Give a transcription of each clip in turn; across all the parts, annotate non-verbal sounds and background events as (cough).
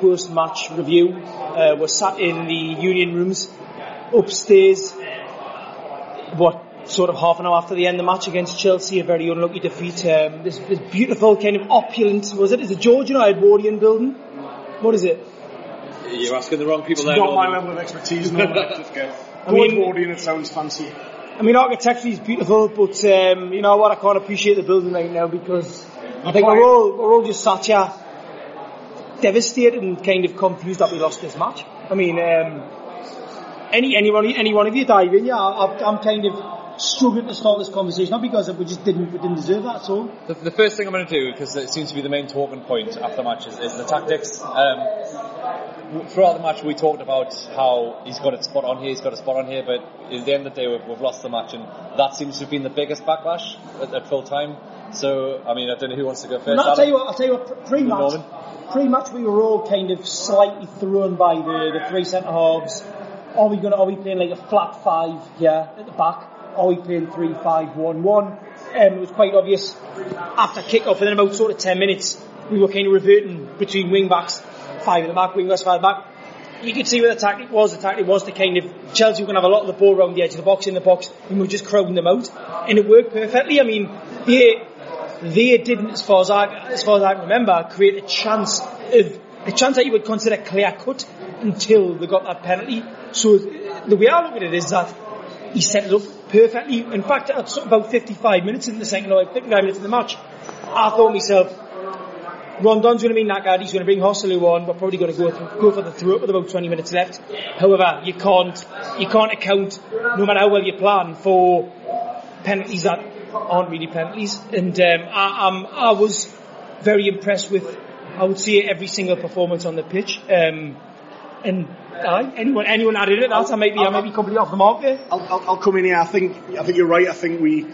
post-match review. Uh, we're sat in the union rooms upstairs. What sort of half an hour after the end of the match against Chelsea, a very unlucky defeat. Um, this, this, beautiful kind of opulent, was it? Is it Georgian or Edwardian building? What is it? You're asking the wrong people it's there. Not my level of expertise. no, (laughs) just go. I mean, Edwardian, it sounds fancy. I mean, architecturally it's beautiful, but um, you know what? I can't appreciate the building right now because I think we're all we're all just sat here devastated and kind of confused that we lost this match. I mean, um, any anyone any one of you dive in, yeah, I, I'm kind of struggling to start this conversation, not because we just didn't we didn't deserve that at all. The, the first thing I'm going to do, because it seems to be the main talking point after matches, is the tactics. Um, throughout the match, we talked about how he's got a spot on here, he's got a spot on here, but at the end of the day, we've, we've lost the match, and that seems to have been the biggest backlash at, at full time. So, I mean, I don't know who wants to go first. No, I'll tell you what. I'll tell you what. Pre-match, pre-match, we were all kind of slightly thrown by the, the three centre halves. Are we going? to Are we playing like a flat five here at the back? Are we playing three five one one? Um, it was quite obvious after kick-off, and then about sort of ten minutes, we were kind of reverting between wing backs, five at the back, wing backs, five the back. You could see where the tactic was. The tactic was to kind of Chelsea were going to have a lot of the ball around the edge of the box, in the box, and we were just crowding them out, and it worked perfectly. I mean, they they didn't, as far as I, as far as I remember, create a chance of a chance that you would consider clear cut until they got that penalty. So the way I look at it is that he set it up perfectly. In fact, at about 55 minutes in the second or 55 minutes in the match, I thought myself, Rondon's going to be knackered. He's going to bring Joselu on. We're probably going to go th- go for the throw with about 20 minutes left. However, you can't you can't account, no matter how well you plan, for penalties that aren't really penalties. And um, I, um, I was very impressed with, I would say, every single performance on the pitch. Um, and uh, anyone anyone added it, that I might be I might be completely off the mark there. I'll, I'll, I'll come in here. I think I think you're right. I think we,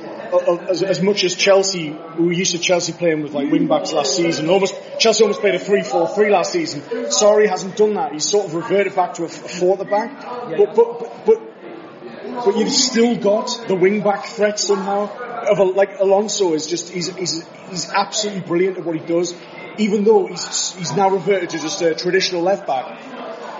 as, as much as Chelsea, we were used to Chelsea playing with like wing backs last season. Almost Chelsea almost played a 3-4-3 last season. Sarri hasn't done that. He's sort of reverted back to a, a four at the back. But, but but but but you've still got the wing back threat somehow. Of a, like Alonso is just he's he's he's absolutely brilliant at what he does. Even though he's he's now reverted to just a traditional left back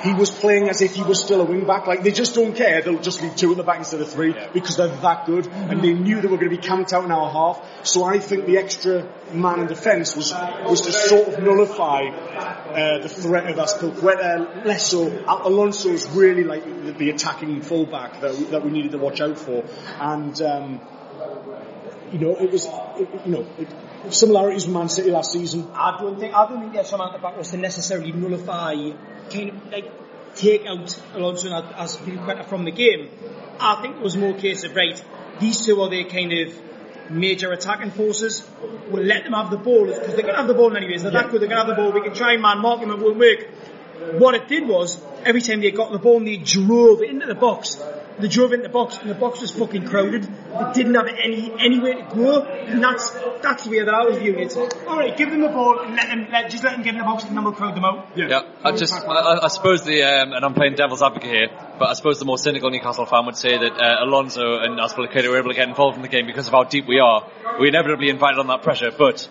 he was playing as if he was still a wing back. Like they just don't care. They'll just leave two in the back instead of three yeah. because they're that good, mm-hmm. and they knew they were going to be camped out an hour half. So I think the extra man in defence was was to sort of nullify uh, the threat of Azpilicueta. Less so, Alonso's really like the, the attacking fullback that we, that we needed to watch out for, and. Um, you know, it was, it, you know, it, similarities with Man City last season. I don't think I don't think there's some at the back was to necessarily nullify, kind of like take out Alonso as Azpilicueta from the game. I think it was more a case of right, these two are their kind of major attacking forces. We'll let them have the ball because they're going to have the ball anyways. They're yeah. that good. They're going to have the ball. We can try and man mark them. It won't work. What it did was every time they got the ball, they drove into the box they drove into the box and the box was fucking crowded. They didn't have any anywhere to go, and that's that's the way that I was viewing it. All right, give them the ball and let them let, just let them get in the box and then we'll crowd them out. Yeah, yeah. I just I, I suppose the um, and I'm playing devil's advocate here, but I suppose the more cynical Newcastle fan would say that uh, Alonso and Azpilicueta were able to get involved in the game because of how deep we are. We inevitably invited on that pressure, but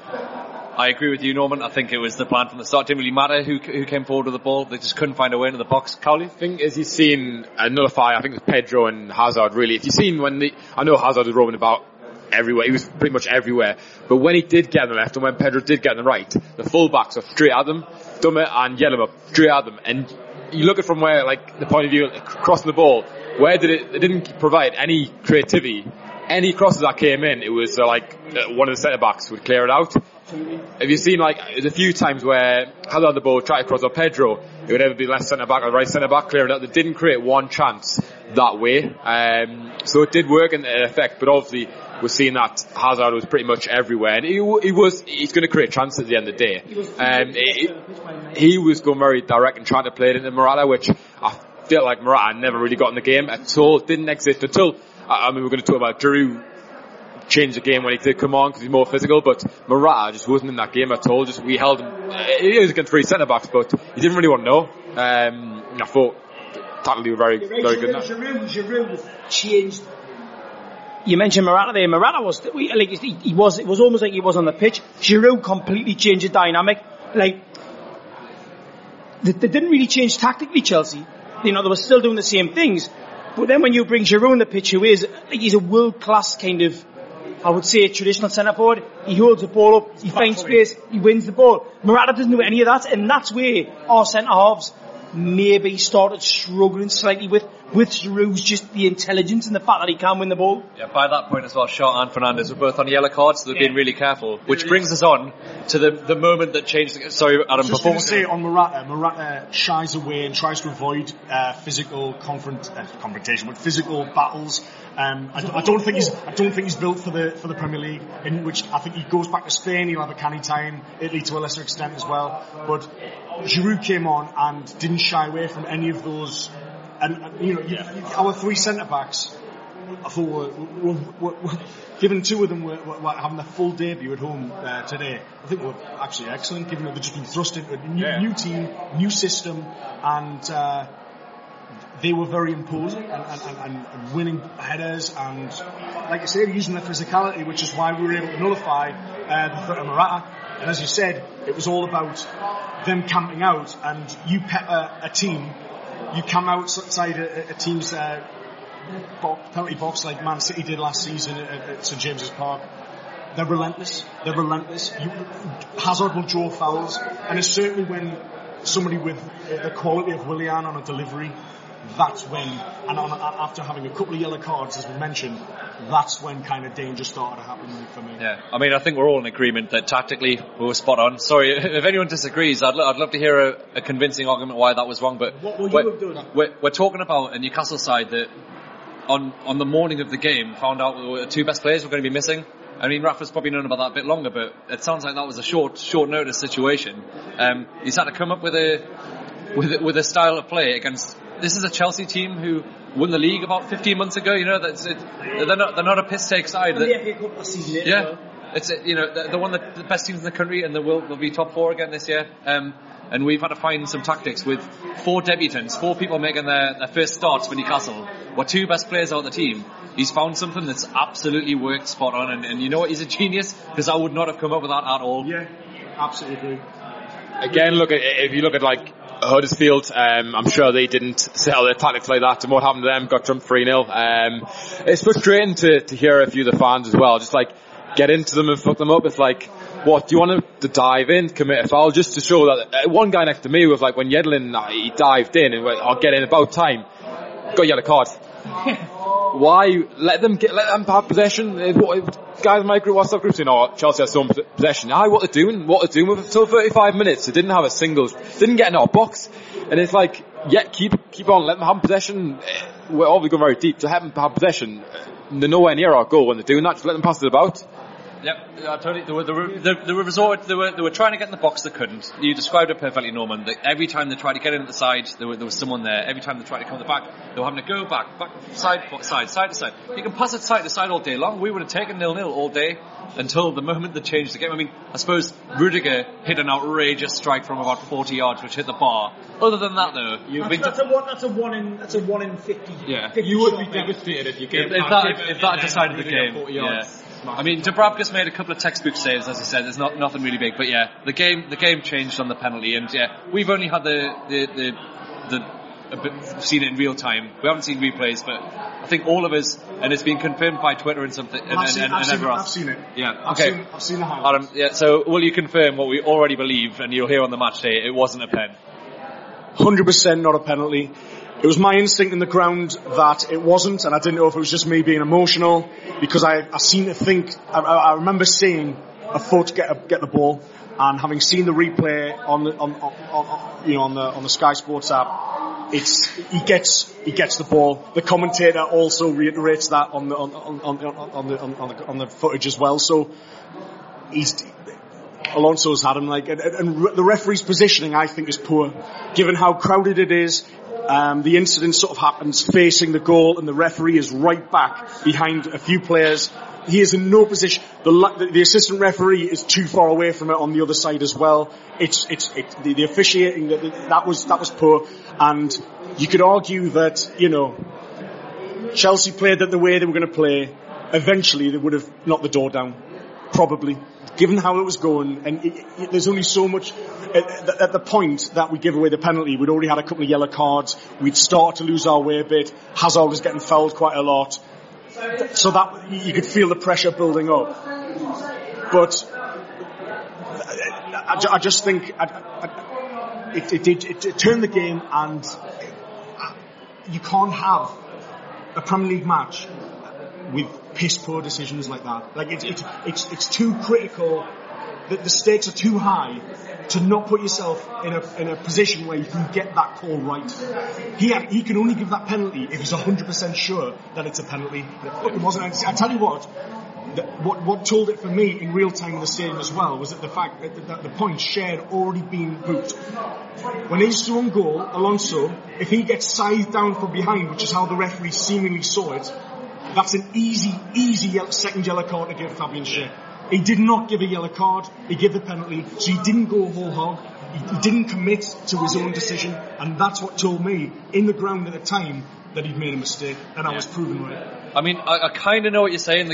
I agree with you, Norman. I think it was the plan from the start. It didn't really matter who who came forward with the ball. They just couldn't find a way into the box. Cowley? I think as you've seen uh, nullify, I think it was Pedro and Hazard really, if you've seen when the, I know Hazard was roaming about everywhere, he was pretty much everywhere, but when he did get on the left and when Pedro did get on the right, the fullbacks are straight at them, Dummett and Yedlin straight at them, and you look at from where, like, the point of view, crossing the ball, where did it, it didn't provide any creativity, any crosses that came in, it was uh, like uh, one of the centre backs would clear it out. Have you seen like there's a few times where Hazard the ball tried to cross or Pedro, it would either be left centre back or right centre back clearing out. They didn't create one chance that way, um, so it did work in effect. But obviously, we're seeing that Hazard was pretty much everywhere, and he, he was he's going to create chances at the end of the day. Um, he, he was going very direct and trying to play it into Morata, which I feel like Morata never really got in the game at all. Didn't exist until I mean we're going to talk about Giroud changed the game when he did come on because he's more physical. But Morata just wasn't in that game at all. Just we held him. He was against three centre backs, but he didn't really want to know. Um, I thought tactically were very very Giroud, good. Giroud, Giroud changed. You mentioned Morata there. Morata was like he, he was. It was almost like he was on the pitch. Giroud completely changed the dynamic. Like they, they didn't really change tactically. Chelsea, you know, they were still doing the same things. But then when you bring Giroud on the pitch, who is like he's a world class kind of I would say a traditional centre forward. He holds the ball up, he finds space, he wins the ball. Morata doesn't do any of that, and that's where our centre halves maybe started struggling slightly with with Giroud's just the intelligence and the fact that he can win the ball. Yeah, by that point as well, Schär and Fernandez were both on yellow cards, so they're being really careful. Which brings us on to the the moment that changed. The, sorry, Adam. Just before going to say on Morata, Morata shies away and tries to avoid uh, physical confront, uh, confrontation, but physical battles. Um, I, I don't think he's I don't think he's built for the for the Premier League. In which I think he goes back to Spain. He'll have a canny time. Italy to a lesser extent as well. But Giroud came on and didn't shy away from any of those. And, and you know, you, our three centre backs. I thought were, were, were, were given two of them were having their full debut at home uh, today. I think were actually excellent, given that they've just been thrust into a new, Yeah. new team, new system, and uh, they were very imposing and, and, and, winning headers and, like I said, using their physicality, which is why we were able to nullify uh, the threat of Morata. And as you said, it was all about them camping out, and you pepper a team, you come outside a, a team's uh, bo- penalty box like Man City did last season at, at St James's Park. They're relentless. They're relentless. You, Hazard will draw fouls, and it's certainly when somebody with the quality of Willian on a delivery, that's when, and on, after having a couple of yellow cards, as we mentioned, that's when kind of danger started to happen for me. Yeah, I mean, I think we're all in agreement that tactically we were spot on. Sorry, (laughs) if anyone disagrees, I'd, lo- I'd love to hear a, a convincing argument why that was wrong. But What would you we're, have done? We're, we're talking about a Newcastle side that on on the morning of the game found out the two best players were going to be missing. I mean, Rafa's probably known about that a bit longer, but it sounds like that was a short short notice situation. Um, he's had to come up with a with a, with a style of play against. This is a Chelsea team who won the league about 15 months ago. You know, that's it, they're not they're not a piss take side. That- The FA Cup season, yeah, well. it's uh, you know they're they're one of the best teams in the country, and they will they'll be top four again this year. Um, and we've had to find some tactics with four debutants, four people making their, their first starts for Newcastle. We're two best players out of the team. He's found something that's absolutely worked spot on, and, and you know what? He's a genius because I would not have come up with that at all. Yeah, absolutely agree. Again, look at if you look at like Huddersfield, um, I'm sure they didn't sell their tactics like that. And what happened to them? Got jumped 3 0. Um, it's frustrating to, to hear a few of the fans as well. Just like get into them and fuck them up. It's like, what do you want to dive in, commit a foul, just to show that? Uh, one guy next to me was like when Yedlin uh, he dived in and went, "I'll get in about time." Got yellow card. Why let them get let them have possession? Uh, what- Guys in my group, WhatsApp group saying, "Oh, Chelsea has some possession." Aye, what they're doing, what they're doing till 35 minutes. They didn't have a single, didn't get in our box, and it's like, yeah, keep keep on, let them have possession. Uh, We're obviously going very deep to have them have possession. Uh, They're nowhere near our goal when they're doing that. Just let them pass it about. Yep, I told you, they were, they were, they, they were resort, they were, they were trying to get in the box, they couldn't. You described it perfectly, Norman. That every time they tried to get in at the side, there, were, there was someone there. Every time they tried to come to the back, they were having to go back, back, side, side, side to side. You can pass it side to side all day long. We would have taken nil-nil all day until the moment they changed the game. I mean, I suppose Rudiger hit an outrageous strike from about 40 yards, which hit the bar. Other than that, though, you've been. That's, that's a one. That's a one in. That's a one in fifty. Yeah. 50 You would be devastated if you If, if that, if, if that decided the game, yeah. I mean, Dubravka's made a couple of textbook saves, as I said. There's not nothing really big, but yeah, the game the game changed on the penalty, and yeah, we've only had the the the, the a bit, seen it in real time. We haven't seen replays, but I think all of us, and it's been confirmed by Twitter and something, and, I've, seen, and, I've, seen, everyone I've seen it. Yeah. I've Okay. seen, I've seen the highlights. Adam, yeah. So will you confirm what we already believe, and you'll hear on the match day, it wasn't a pen. 100% not a penalty. It was my instinct in the ground that it wasn't, and I didn't know if it was just me being emotional, because I, I seem to think, I, I remember seeing a foot get, a, get the ball, and having seen the replay on the, on, on, on, you know, on the, on the Sky Sports app, it's, he gets, he gets the ball. The commentator also reiterates that on the, on, on, on, on, the, on, on the, on the footage as well, so he's, Alonso's had him like, and, and, and the referee's positioning I think is poor, given how crowded it is. Um, the incident sort of happens facing the goal, and the referee is right back behind a few players. He is in no position. The, the, assistant referee is too far away from it on the other side as well. It's it's it, the, the officiating that that was that was poor, and you could argue that you know Chelsea played it the way they were going to play. Eventually, they would have knocked the door down probably, given how it was going. And it, it, there's only so much. At, at the point that we give away the penalty, we'd already had a couple of yellow cards. We'd start to lose our way a bit. Hazard was getting fouled quite a lot. So that you could feel the pressure building up. But I, I just think I, I, it, it, it, it turned the game, and uh, you can't have a Premier League match with piss poor decisions like that. Like it's it's it's, it's too critical. The, the stakes are too high to not put yourself in a in a position where you can get that call right. He had, he can only give that penalty if he's 100% sure that it's a penalty. It wasn't. I tell you what. What, what told it for me in real time in the stadium as well was that the fact that, that the point shared already been booked. When he's on goal, Alonso, if he gets scythed down from behind, which is how the referee seemingly saw it, that's an easy, easy second yellow card to give Fabian Schär. He did not give a yellow card. He gave the penalty, so he didn't go whole hog. He, didn't commit to his own decision, and that's what told me in the ground at the time that he'd made a mistake, and I was proven right. I mean, I, I kind of know what you're saying.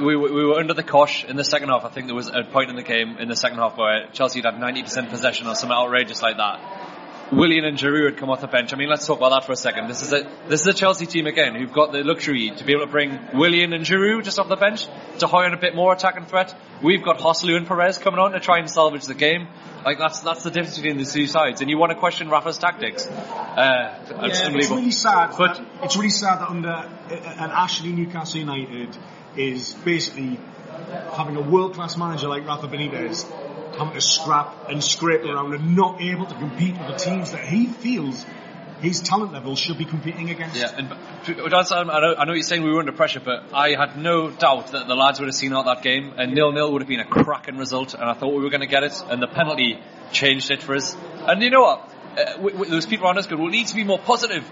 We, we were under the cosh in the second half. I think there was a point in the game in the second half where Chelsea had 90% possession or something outrageous like that. Willian and Giroud had come off the bench. I mean, let's talk about that for a second. This is a this is a Chelsea team again who've got the luxury to be able to bring Willian and Giroud just off the bench to hire a bit more attacking threat. We've got Joselu and Perez coming on to try and salvage the game. Like that's that's the difference between the two sides. And you want to question Rafa's tactics? Uh, it's Yeah, it's really sad. But- it's really sad that under uh, an Ashley Newcastle United is basically having a world class manager like Rafa Benitez having to scrap and scrape around and not able to compete with the teams that he feels his talent level should be competing against. Yeah, and I know, I know you're saying we were under pressure, but I had no doubt that the lads would have seen out that game, and nil-nil would have been a cracking result, and I thought we were going to get it, and the penalty changed it for us. And you know what? Uh, we, we, those people around us go, "We need to be more positive."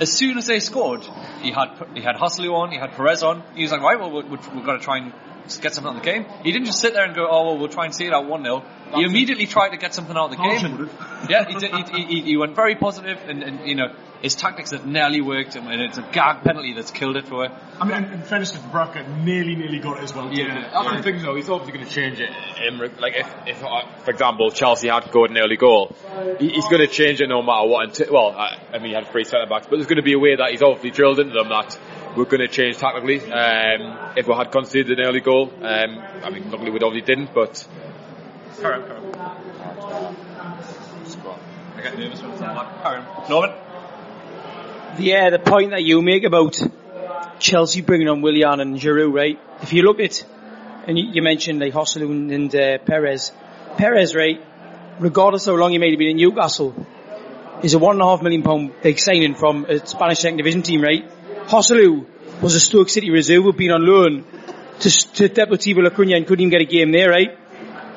As soon as they scored, he had he had Joselu on, he had Perez on. He was like, "Right, well, we- we- we've got to try and get something out of the game." He didn't just sit there and go, "Oh, well, we'll try and see it out one 0 He immediately tried to get something out of the game. would have. (laughs) Yeah, he, did, he, he, he went very positive, and, and you know his tactics have nearly worked, and it's a gag penalty that's killed it for. Him. I mean, in fairness to Dubravka, nearly, nearly got it as well. Yeah, that's the thing though. He's obviously going to change it. In, like if, if, uh, for example, Chelsea had scored an early goal, he's going to change it no matter what. Until, well, I, I mean, he had three centre backs, but there's going to be a way that he's obviously drilled into them that we're going to change tactically. Um, if we had conceded an early goal, um, I mean, luckily we obviously didn't, but Carry on, carry on. I get nervous when it's like that. Carry on. Norman? Yeah, the point that you make about Chelsea bringing on Willian and Giroud, right? If you look at, and you, you mentioned like Joselu and uh, Perez, Perez, right? Regardless of how long he may have been in Newcastle, is a one and a half million pound big signing from a Spanish second division team, right? Joselu was a Stoke City reserve, who'd been on loan to, to Deportivo La Coruña and couldn't even get a game there, right?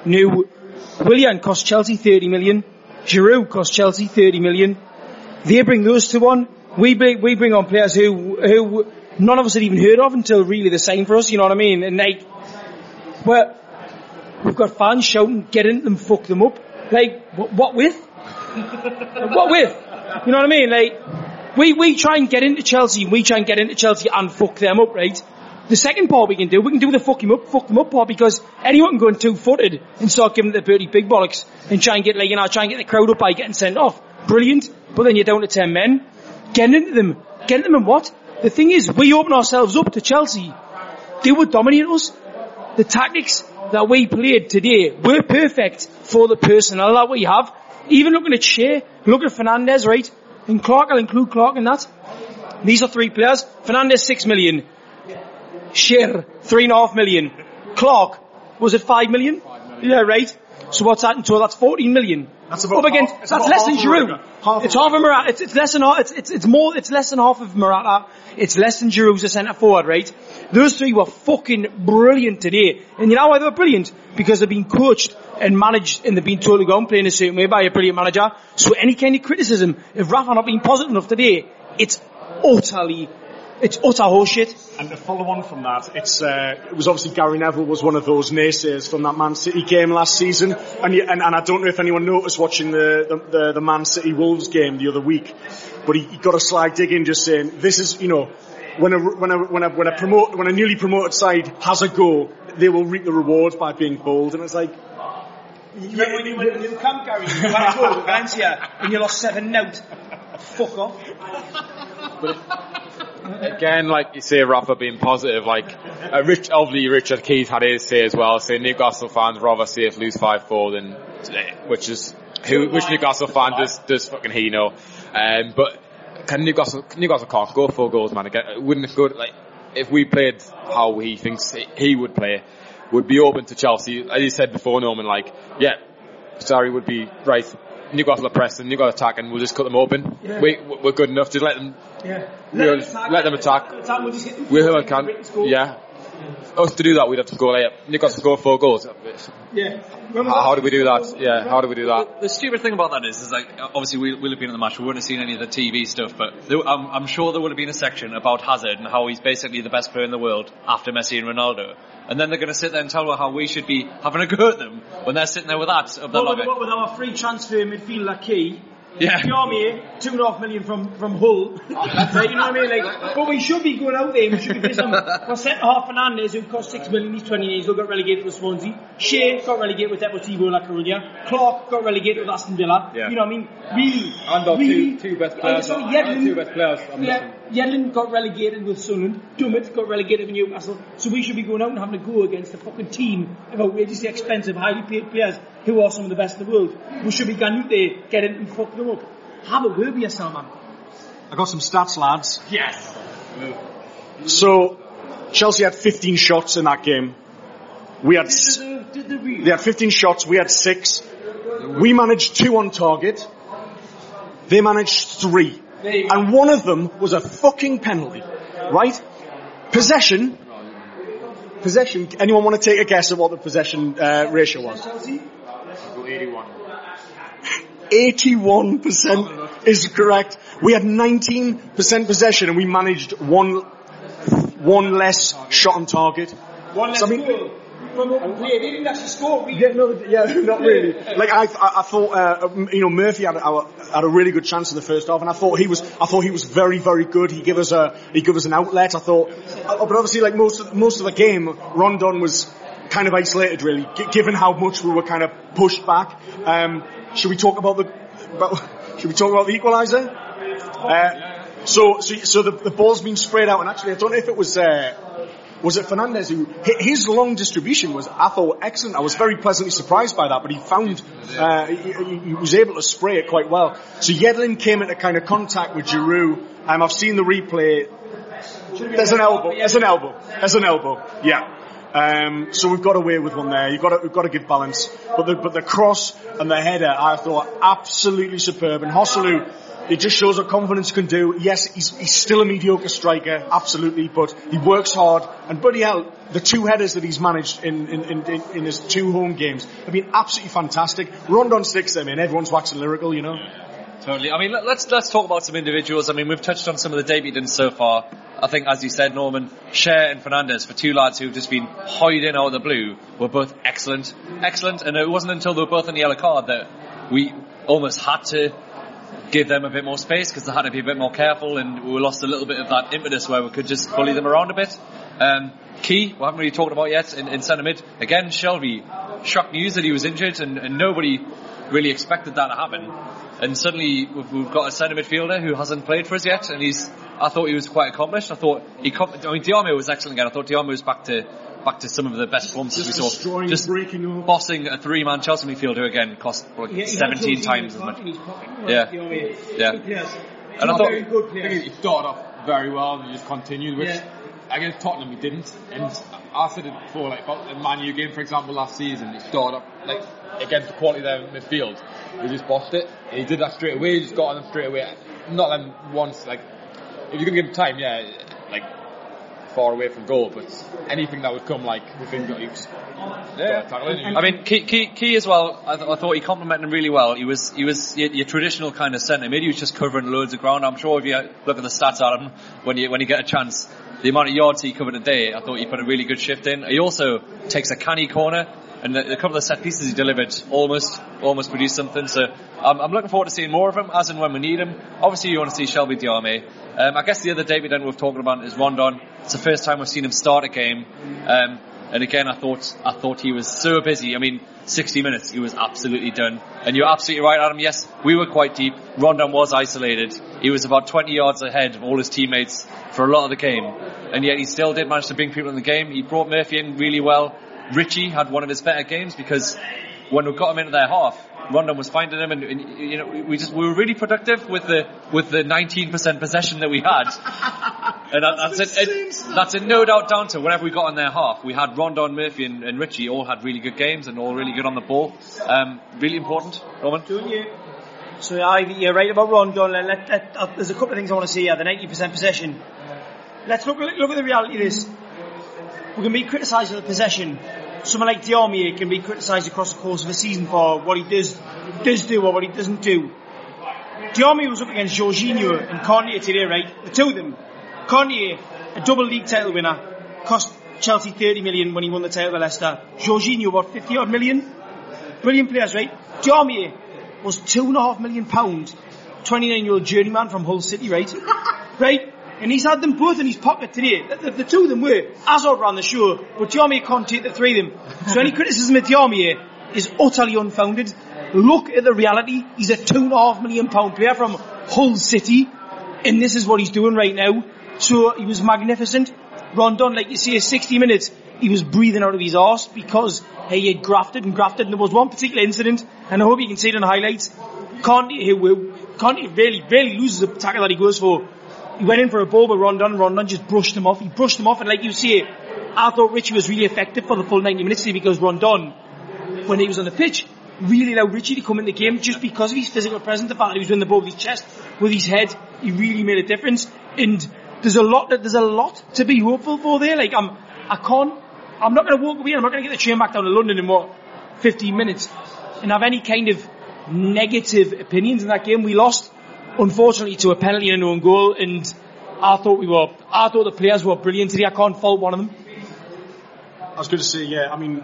New Willian cost Chelsea 30 million. Giroud cost Chelsea 30 million. They bring those to one. We bring, we bring on players who, who none of us had even heard of until really the same for us, you know what I mean? And like, well, we've got fans shouting, get in them, fuck them up. Like, what, what with? (laughs) what with? You know what I mean? Like, we, we try and get into Chelsea, and we try and get into Chelsea and fuck them up, right? The second part we can do, we can do the fuck him up, fuck them up part because anyone can go in two footed and start giving the dirty big bollocks and try and get like, you know, try and get the crowd up by getting sent off. Brilliant. But then you're down to 10 men. Getting into them. Getting them in what? The thing is, we open ourselves up to Chelsea. They would dominate us. The tactics that we played today were perfect for the personnel that we have. Even looking at Schär, look at Fernandez, right? And Clark, I'll include Clark in that. These are three players. Fernandez, six million. Schär, three and a half million. Clark, was it five million? Yeah, right. So what's that in total? That's 14 million. That's about Up against, half- it's that's less than Giroud. Half it's half of Morata. It's, it's less than half, it's, it's, it's more, it's less than half of Morata. It's less than Giroud's a centre forward, right? Those three were fucking brilliant today. And you know why they were brilliant? Because they've been coached and managed and they've been told to go and play in a certain way by a brilliant manager. So any kind of criticism, if Rafa not being positive enough today, it's utterly, it's utter horseshit. And to follow on from that, it's uh, it was obviously Gary Neville was one of those naysayers from that Man City game last season, and you, and, and I don't know if anyone noticed watching the, the the the Man City Wolves game the other week, but he, he got a sly dig in just saying this is you know when a when a when a when a promote when a newly promoted side has a go, they will reap the rewards by being bold, and it's like. Yeah, when you went to Nou Camp, Gary, you had to go Valencia and you lost 7 out. Fuck off. Again, like you say, Rafa being positive, like, uh, Rich, obviously Richard Keys had his say as well, saying Newcastle fans rather see us lose 5-4 than today, which is, who, which Newcastle fan does, does fucking he know. Um, but can Newcastle, Newcastle can't go four goals, man. Again, wouldn't it go, like, if we played how he thinks he would play, would be open to Chelsea. As you said before, Norman, like, yeah, Sarri would be right. Newcastle are pressing, Newcastle attacking, we'll just cut them open. Yeah. We, we're good enough, just let them Yeah. We'll let them attack. we'll just hit them We'll can, break yeah. Us to do that, we'd have to go like Newcastle score four goals. Yeah. How, how do we do that? Yeah, how do we do that? The stupid thing about that is, is like, obviously we, we'll have been at the match, we wouldn't have seen any of the TV stuff, but there, I'm, I'm sure there would have been a section about Hazard and how he's basically the best player in the world after Messi and Ronaldo. And then they're going to sit there and tell us how we should be having a go at them when they're sitting there with that. Of their What with, what with our free transfer midfielder key? Yeah. Yarmir, two and a half million from, from Hull. (laughs) (laughs) right, you know what I mean? Like, but we should be going out there, we should be pissing them. We're centre half Fernandez, who cost six million, he's 20 years old, got relegated with Swansea. Schär got relegated with Deportivo La Coruña. Clark got relegated with Aston Villa. Yeah. You know what I mean? Really. And our really, two best Oh, players- sorry, our two best players, I'm yeah, Yedlin got relegated with Sunderland. Dummett got relegated with Newcastle. So we should be going out and having a go against a fucking team of outrageously expensive, highly paid players who are some of the best in the world. We should be going out there, getting in and fuck them up. Have a word with yourself, man. I got some stats, lads. Yes. So Chelsea had 15 shots in that game. We had they had 15 shots. We had six. We managed two on target. They managed three, There you go. And one of them was a fucking penalty. Right? Possession. Possession. Anyone want to take a guess at what the possession uh, ratio was? Chelsea? 81% is correct. We had 19% possession and we managed one, one less shot on target. One less So, I mean- goal. Open play. They didn't actually score. We Yeah, no, yeah, (laughs) not really. Like I, I, I thought, uh, you know, Murphy had, a- had a really good chance in the first half, and I thought he was, I thought he was very, very good. He gave us a, he gave us an outlet. I thought, uh, but obviously, like most of most of the game, Rondon was kind of isolated, really, given how much we were kind of pushed back. Um, should we talk about the, about, (laughs) should we talk about the equaliser? Uh, so, so, so the, the ball's been sprayed out, and actually, I don't know if it was. Uh, was it Fernandez who his long distribution was I thought excellent. I was very pleasantly surprised by that, but he found uh, he, he- was able to spray it quite well. So Yedlin came into kind of contact with Giroud. Um, I've seen the replay. There's an elbow. There's an elbow. There's an elbow. Yeah. Um, so we've got away with one there. You've got to, we've got to give balance. But the, but the cross and the header, I thought absolutely superb. And Joselu, it just shows what confidence can do. Yes, he's, he's still a mediocre striker, absolutely, but he works hard. And bloody hell, the two headers that he's managed in, in, in, in, in his two home games have been absolutely fantastic. Rondon sticks them in. Everyone's waxing lyrical, you know. Totally. I mean, let- let's let's talk about some individuals. I mean, we've touched on some of the debutants so far. I think, as you said, Norman, Schär and Fernandez, for two lads who've just been hiding out of the blue, were both excellent, excellent. And it wasn't until they were both on the yellow card that we almost had to give them a bit more space because they had to be a bit more careful, and we lost a little bit of that impetus where we could just bully them around a bit. Um, Ki, we haven't really talked about yet in, in centre mid. Again, Shelvey, shocked news that he was injured and, and nobody really expected that to happen. And suddenly we've, we've got a centre midfielder who hasn't played for us yet and he's, I thought he was quite accomplished. I thought he, I mean, Diame was excellent again. I thought Diame was back to, back to some of the best performances Just we saw. Just breaking up. bossing a three-man Chelsea midfielder who again cost like Yeah, 17 times as much. his Yeah. you know what I mean? Yeah. Good. And I Two thought- very good I think he started off very well and just continued, which Yeah. against Tottenham he didn't. And I said it before, like about the Man U game, for example, last season, he started up like against the quality there in midfield. He just bossed it. And he did that straight away. He just got on them straight away. Not them once. Like if you can give him time, yeah, like far away from goal, but anything that would come like within goal, he just Yeah. tackling. I mean, Ki, Ki, Ki as well. I, th- I thought he complimented him really well. He was he was your, your traditional kind of centre mid. He was just covering loads of ground. I'm sure if you look at the stats at him when you when you get a chance, the amount of yards he covered a day, I thought he put a really good shift in. He also takes a canny corner. And the, a couple of set pieces he delivered almost almost produced something. So I'm, I'm looking forward to seeing more of him as and when we need him. Obviously, you want to see Shelvey Diame. Um, I guess the other David then we've talking about is Rondon. It's the first time we've seen him start a game. Um, and again, I thought I thought he was so busy. I mean, 60 minutes, he was absolutely done. And you're absolutely right, Adam. Yes, we were quite deep. Rondon was isolated. He was about 20 yards ahead of all his teammates for a lot of the game, and yet he still did manage to bring people in the game. He brought Murphy in really well. Ritchie had one of his better games because when we got him into their half, Rondon was finding him, and, and you know we just we were really productive with the with the 19% possession that we had. (laughs) And that, that's, it, it, that's a no doubt down to whenever we got on their half. We had Rondon, Murphy, and, and Ritchie all had really good games and all really good on the ball. Um, really important, Roman. So I, you're right about Rondon. Let, let, uh, there's a couple of things I want to see here. The 90% possession. Let's look, look at the reality of this. We can be criticised for the possession. Someone like Diame can be criticised across the course of a season for what he does does do or what he doesn't do. Diame was up against Jorginho and Kanté today, right? The two of them. Kanté, a double league title winner, cost Chelsea 30 million when he won the title with Leicester. Jorginho, what, 50 odd million? Brilliant players, right? Diame was two and a half million pound, 29 year old journeyman from Hull City, right? (laughs) right? And he's had them both in his pocket today. The, the, the two of them were. Hazard ran the show, but Diame can't take the three of them. So any (laughs) criticism of Diame is utterly unfounded. Look at the reality. He's a two and a half million pound player from Hull City, and this is what he's doing right now. So he was magnificent. Rondon, like you see, 60 minutes, he was breathing out of his arse because he had grafted and grafted. And there was one particular incident, and I hope you can see it the highlights. Kanté, Kanté really, really loses the tackle that he goes for. He went in for a ball with Rondon, Rondon just brushed him off. He brushed him off, and like you see, I thought Ritchie was really effective for the full 90 minutes because Rondon, when he was on the pitch, really allowed Ritchie to come in the game just because of his physical presence. The fact that he was doing the ball with his chest, with his head, he really made a difference. And there's a lot that there's a lot to be hopeful for there. Like I'm, I can't, I'm not going to walk away. I'm not going to get the train back down to London in what 15 minutes and have any kind of negative opinions in that game. We lost, unfortunately, to a penalty and an own goal. And I thought we were, I thought the players were brilliant today. I can't fault one of them. I was going to say, yeah, I mean,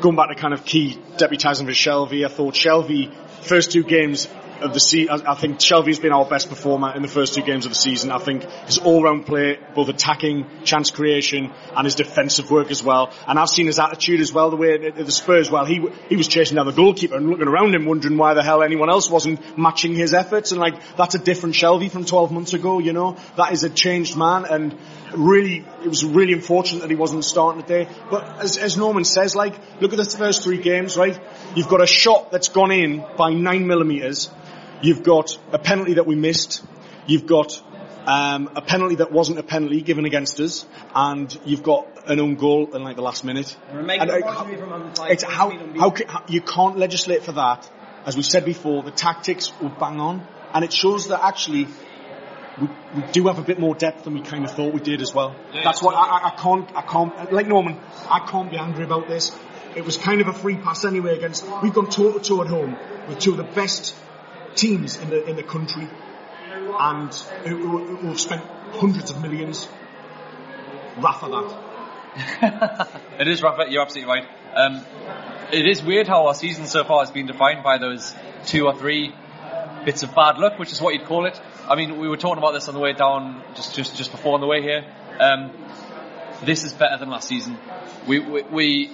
going back to kind of Ki deputising for Shelvey, I thought Shelvey, first two games of the season, I think Shelvey's been our best performer in the first two games of the season. I think his all-round play, both attacking, chance creation, and his defensive work as well. And I've seen his attitude as well, the way at the Spurs, well, he, he was chasing down the goalkeeper and looking around him wondering why the hell anyone else wasn't matching his efforts. And like, that's a different Shelvey from 12 months ago, you know? That is a changed man and really, it was really unfortunate that he wasn't starting today. But as, as Norman says, like, look at the first three games, right? You've got a shot that's gone in by nine millimetres. You've got a penalty that we missed. You've got um, a penalty that wasn't a penalty given against us, and you've got an own goal in like the last minute. And, uh, it's how, how, how you can't legislate for that. As we've said before, the tactics will bang on, and it shows that actually we, we do have a bit more depth than we kind of thought we did as well. That's what I, I, I can't, I can't, like Norman, I can't be angry about this. It was kind of a free pass anyway against, we've gone toe to toe at home with two of the best teams in the, in the country and who, have spent hundreds of millions. Rafa that. (laughs) It is, Rafa, you're absolutely right. Um, it is weird how our season so far has been defined by those two or three bits of bad luck, which is what you'd call it. I mean, we were talking about this on the way down, just just just before on the way here. Um, this is better than last season. We, we, we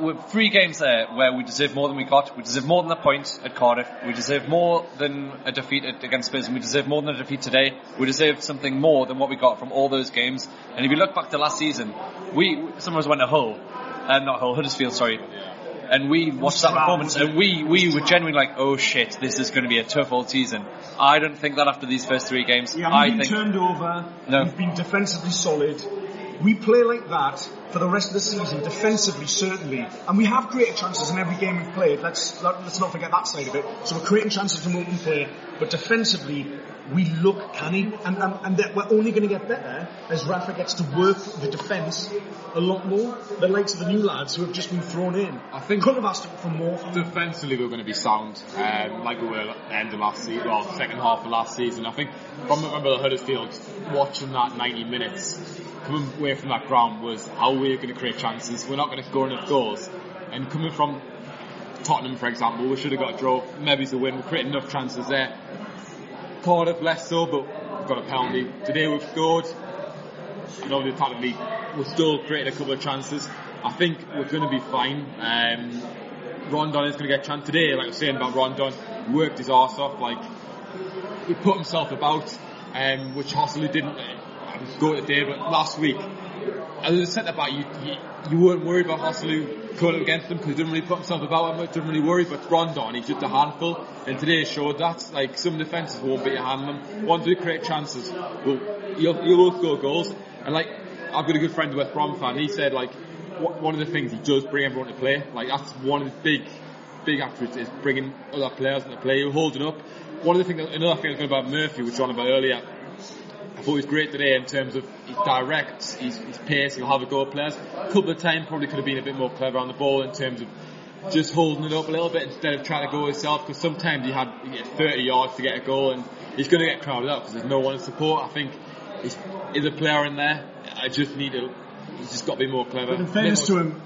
we're three games there where we deserve more than we got. We deserve more than a point at Cardiff. We deserve more than a defeat at, against Spurs, and we deserve more than a defeat today. We deserve something more than what we got from all those games. And if you look back to last season, we some of us went to Hull, uh, not Hull, Huddersfield, sorry. And we watched that performance, and we, we were genuinely like, oh shit, this is going to be a tough old season. I don't think that after these first three games. Haven't I been think turned over. No. We've been defensively solid. We play like that for the rest of the season, defensively certainly, and we have created chances in every game we've played. Let's let- let's not forget that side of it. So we're creating chances from open play, but defensively we look canny, and and, and that we're only going to get better as Rafa gets to work the defence a lot more. The likes of the new lads who have just been thrown in. I think- couldn't have asked for more. Defensively we're going to be sound, um, like we were at the end of last season, well, second half of last season. I think from remember the Huddersfield watching that 90 minutes, coming away from that ground was how we're going to create chances. We're not going to score enough goals, and coming from Tottenham, for example, we should have got a draw. Maybe it's a win. We created enough chances there. Cardiff less so, but we've got a penalty. Today we've scored. I know the Italian league, we're still creating a couple of chances. I think we're going to be fine. Um, Rondon is going to get a chance today, like I was saying about Rondon, worked his arse off, like, he put himself about, um, which Joselu didn't go today, but last week, as a centre back, you, you, you weren't worried about Joselu going against him because he didn't really put himself about him, didn't really worry, but Rondon, he's just a handful, and today showed that, like, some defences won't be handling him, once we create chances, well, you'll, both score goals, and like, I've got a good friend, West Brom fan, he said, like, one of the things he does bring everyone to play, like, that's one of the big, big attributes is bringing other players into play, holding up. One of the things, another thing I was going about Murphy, which was on about earlier, I thought he was great today in terms of he's direct, he's, he's pace, he'll have a go at players. A couple of times probably could have been a bit more clever on the ball in terms of just holding it up a little bit instead of trying to go himself because sometimes he had you get 30 yards to get a goal and he's going to get crowded out because there's no one to support. I think he's, is a player in there. I just need to, he's just got to be more clever. But in fairness to him,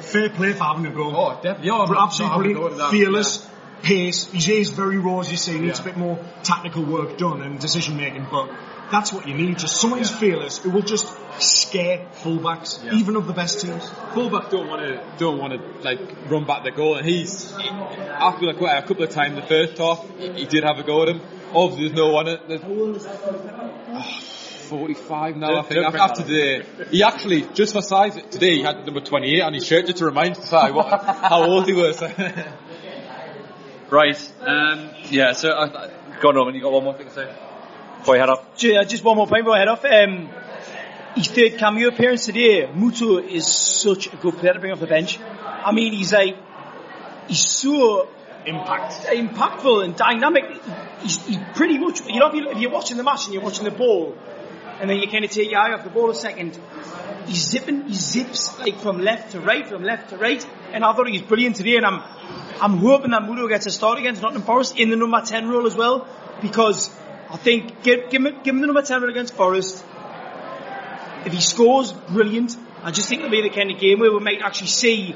fair play for having a goal. Oh, definitely. Yeah, I'm absolutely not having a go at that, fearless, pace. He is very raw, as you say. He needs Yeah. a bit more tactical work done and decision making, but that's what you need. Just someone who's fearless who will just scare fullbacks, Yeah. even of the best teams. fullback don't want to don't want to like run back the goal, and he's he, after like quite a couple of times the first half he, he did have a go at him. Obviously, there's no one. There's, oh, 45 now, I think. After, after today, he actually just for size today he had number 28 on his shirt just to remind us what, (laughs) how old he was. Right. Um, yeah. So, uh, go on, Norman. You got one more thing to say? Before you head off. Uh, Just one more point before I head off. Um, his third cameo appearance today, Muto is such a good player to bring off the bench. I mean, he's like, he's so Impact. impactful and dynamic. He's, pretty much, you know, if you're watching the match and you're watching the ball, and then you kind of take your eye off the ball a second, he's zipping, he zips like from left to right, from left to right, and I thought he was brilliant today, and I'm, I'm hoping that Muto gets a start against Nottingham Forest in the number 10 role as well, because I think, give, give, him, give him the number 10 role against Forest, if he scores, brilliant. I just think it'll be the kind of game where we might actually see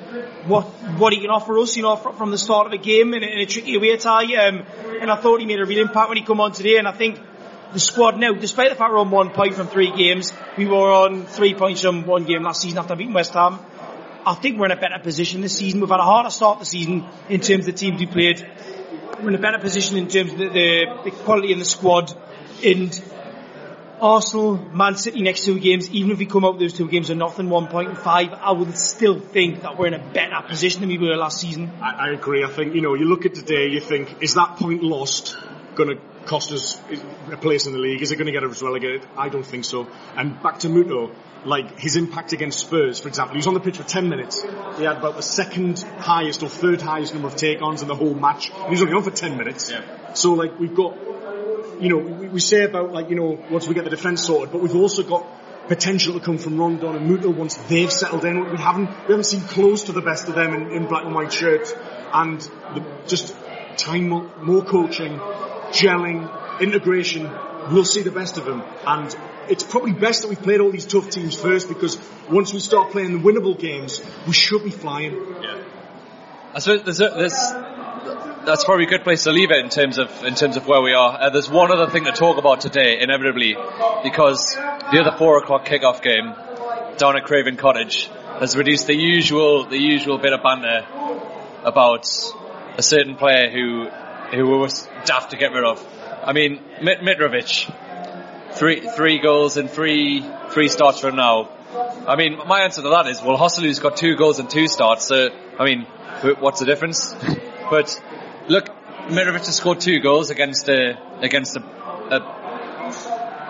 what what he can offer us, you know, from, the start of a game in a, in a tricky away tie. Um, and I thought he made a real impact when he come on today. And I think the squad now, despite the fact we're on one point from three games, we were on three points from one game last season after beating West Ham. I think we're in a better position this season. We've had a harder start the season in terms of the teams we played. We're in a better position in terms of the, the, quality in the squad. And Arsenal, Man City next two games, even if we come out those two games are nothing, 1.5, point I would still think that we're in a better position than we were last season. I, I agree. I think, you know, you look at today, you think, is that point lost going to cost us a place in the league? Is it going to get us relegated? I don't think so. And back to Muto, like his impact against Spurs, for example, he was on the pitch for 10 minutes. He had about the second highest or third highest number of take-ons in the whole match. And he was only on for 10 minutes. So like we've got, you know, we, we say about like, you know, once we get the defence sorted, but we've also got potential to come from Rondon and Muto once they've settled in. We haven't, we haven't seen close to the best of them in, in black and white shirts. And the, just time, more, more coaching, gelling, integration, we'll see the best of them. And it's probably best that we've played all these tough teams first because once we start playing the winnable games, we should be flying. I suppose there's, there's that's probably a good place to leave it in terms of in terms of where we are. Uh, there's one other thing to talk about today, inevitably, because the other four o'clock kickoff game down at Craven Cottage has reduced the usual the usual bit of banter about a certain player who who was daft to get rid of. I mean, Mitrovic, three three goals and three three starts from now. I mean, my answer to that is, well, Joselu's got two goals and two starts, so, I mean, what's the difference? (laughs) but, look, Mitrovic has scored two goals against a, against a, a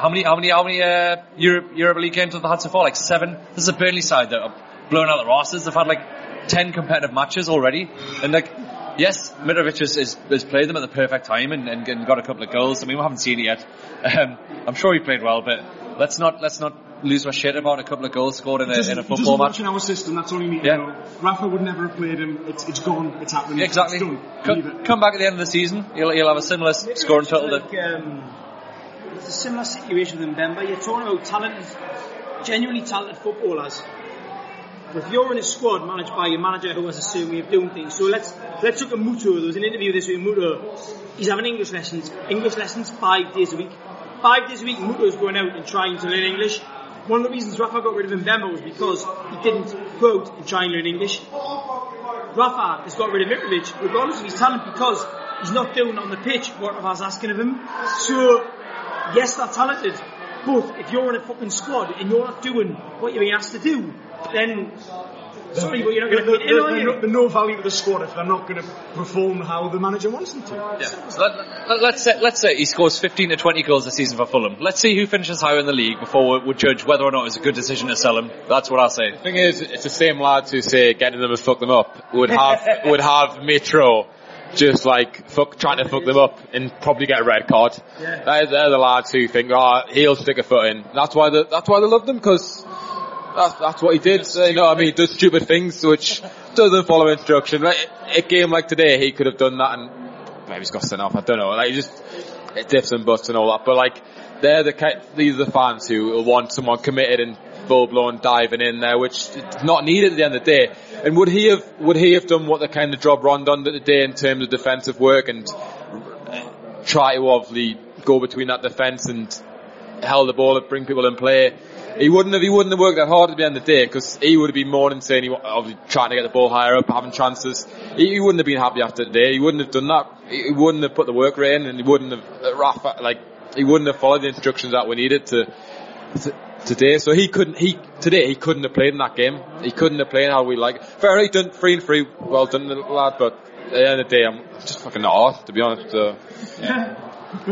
how many, how many, how many, uh, Europe, Europa League games have they had so far? Like seven? This is a Burnley side that are blowing out the rosters. They've had like ten competitive matches already. And like, yes, Mitrovic has, has, has played them at the perfect time and, and, and, got a couple of goals. I mean, we haven't seen it yet. Um, I'm sure he played well, but let's not, let's not lose my shit about a couple of goals scored in a, in a football match. Watching our system, that's all you need yeah. to know. Rafa would never have played him. It's, it's gone. It's happening. Exactly. It's come, come, back at the end of the season. You'll, you'll have a similar scoring total. Like, um, it's a similar situation with Mbemba. You're talking about talented, genuinely talented footballers. If you're in a squad managed by your manager who has a certain way of doing things, so let's let's look at Muto. There was an interview this week Muto. He's having English lessons, English lessons five days a week. Five days a week, Muto's going out and trying to learn English one of the reasons Rafa got rid of Mbemba was because he didn't out and try and learn English. Rafa has got rid of Mitrovic, regardless of his talent, because he's not doing on the pitch what Rafa's asking of him. So, yes, they're talented, but if you're in a fucking squad and you're not doing what you're being asked to do, then Sorry, but you're not going to fit in, no, no value to the squad if they're not going to perform how the manager wants them to. Yeah. So let, us say, let's say he scores 15 to 20 goals a season for Fulham. Let's see who finishes higher in the league before we, we judge whether or not it's a good decision to sell him. That's what I'll say. The thing is, it's the same lads who say getting them and fuck them up would have would have Mitro just like fuck, trying to fuck them up and probably get a red card. Yeah. They're, they're the lads who think, oh, he'll stick a foot in. That's why the, that's why they love them because that's, that's what he did. So, you know, I mean, he does stupid things which doesn't follow instruction. Like, a game like today, he could have done that and maybe he's got sent off. I don't know. Like, he just it dips and butts and all that. But like, they're the these are the fans who want someone committed and full blown diving in there, which is not needed at the end of the day. And would he have would he have done what the kind of job Rondón today in terms of defensive work and try to obviously go between that defence and held the ball and bring people in play? he wouldn't have he wouldn't have worked that hard at the end of the day because he would have been more than saying he obviously trying to get the ball higher up, having chances. He, he, wouldn't have been happy after the day. He wouldn't have done that. He, wouldn't have put the work in, and he wouldn't have uh, Rafa like he wouldn't have followed the instructions that we needed to, to today. So he couldn't he today he couldn't have played in that game. He couldn't have played how we like. Fairly done three and three, well done lad, but at the end of the day I'm just fucking not to be honest. Uh, yeah. (laughs)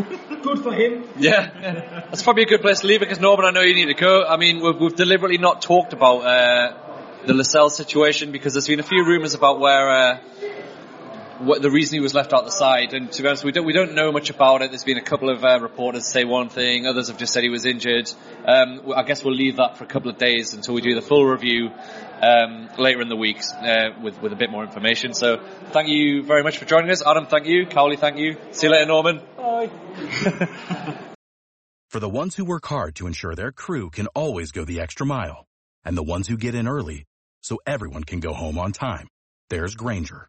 good for him. Yeah, that's probably a good place to leave it because Norman, I know you need to go. I mean, we've, we've deliberately not talked about uh, the Lascelles situation because there's been a few rumours about where. Uh, what the reason he was left out the side, and to be honest, we don't we don't know much about it. There's been a couple of uh, reporters say one thing, others have just said he was injured. Um, I guess we'll leave that for a couple of days until we do the full review um, later in the week uh, with with a bit more information. So, thank you very much for joining us, Adam. Thank you, Cowley. Thank you. See you later, Norman. Bye. (laughs) For the ones who work hard to ensure their crew can always go the extra mile, and the ones who get in early so everyone can go home on time, there's Grainger,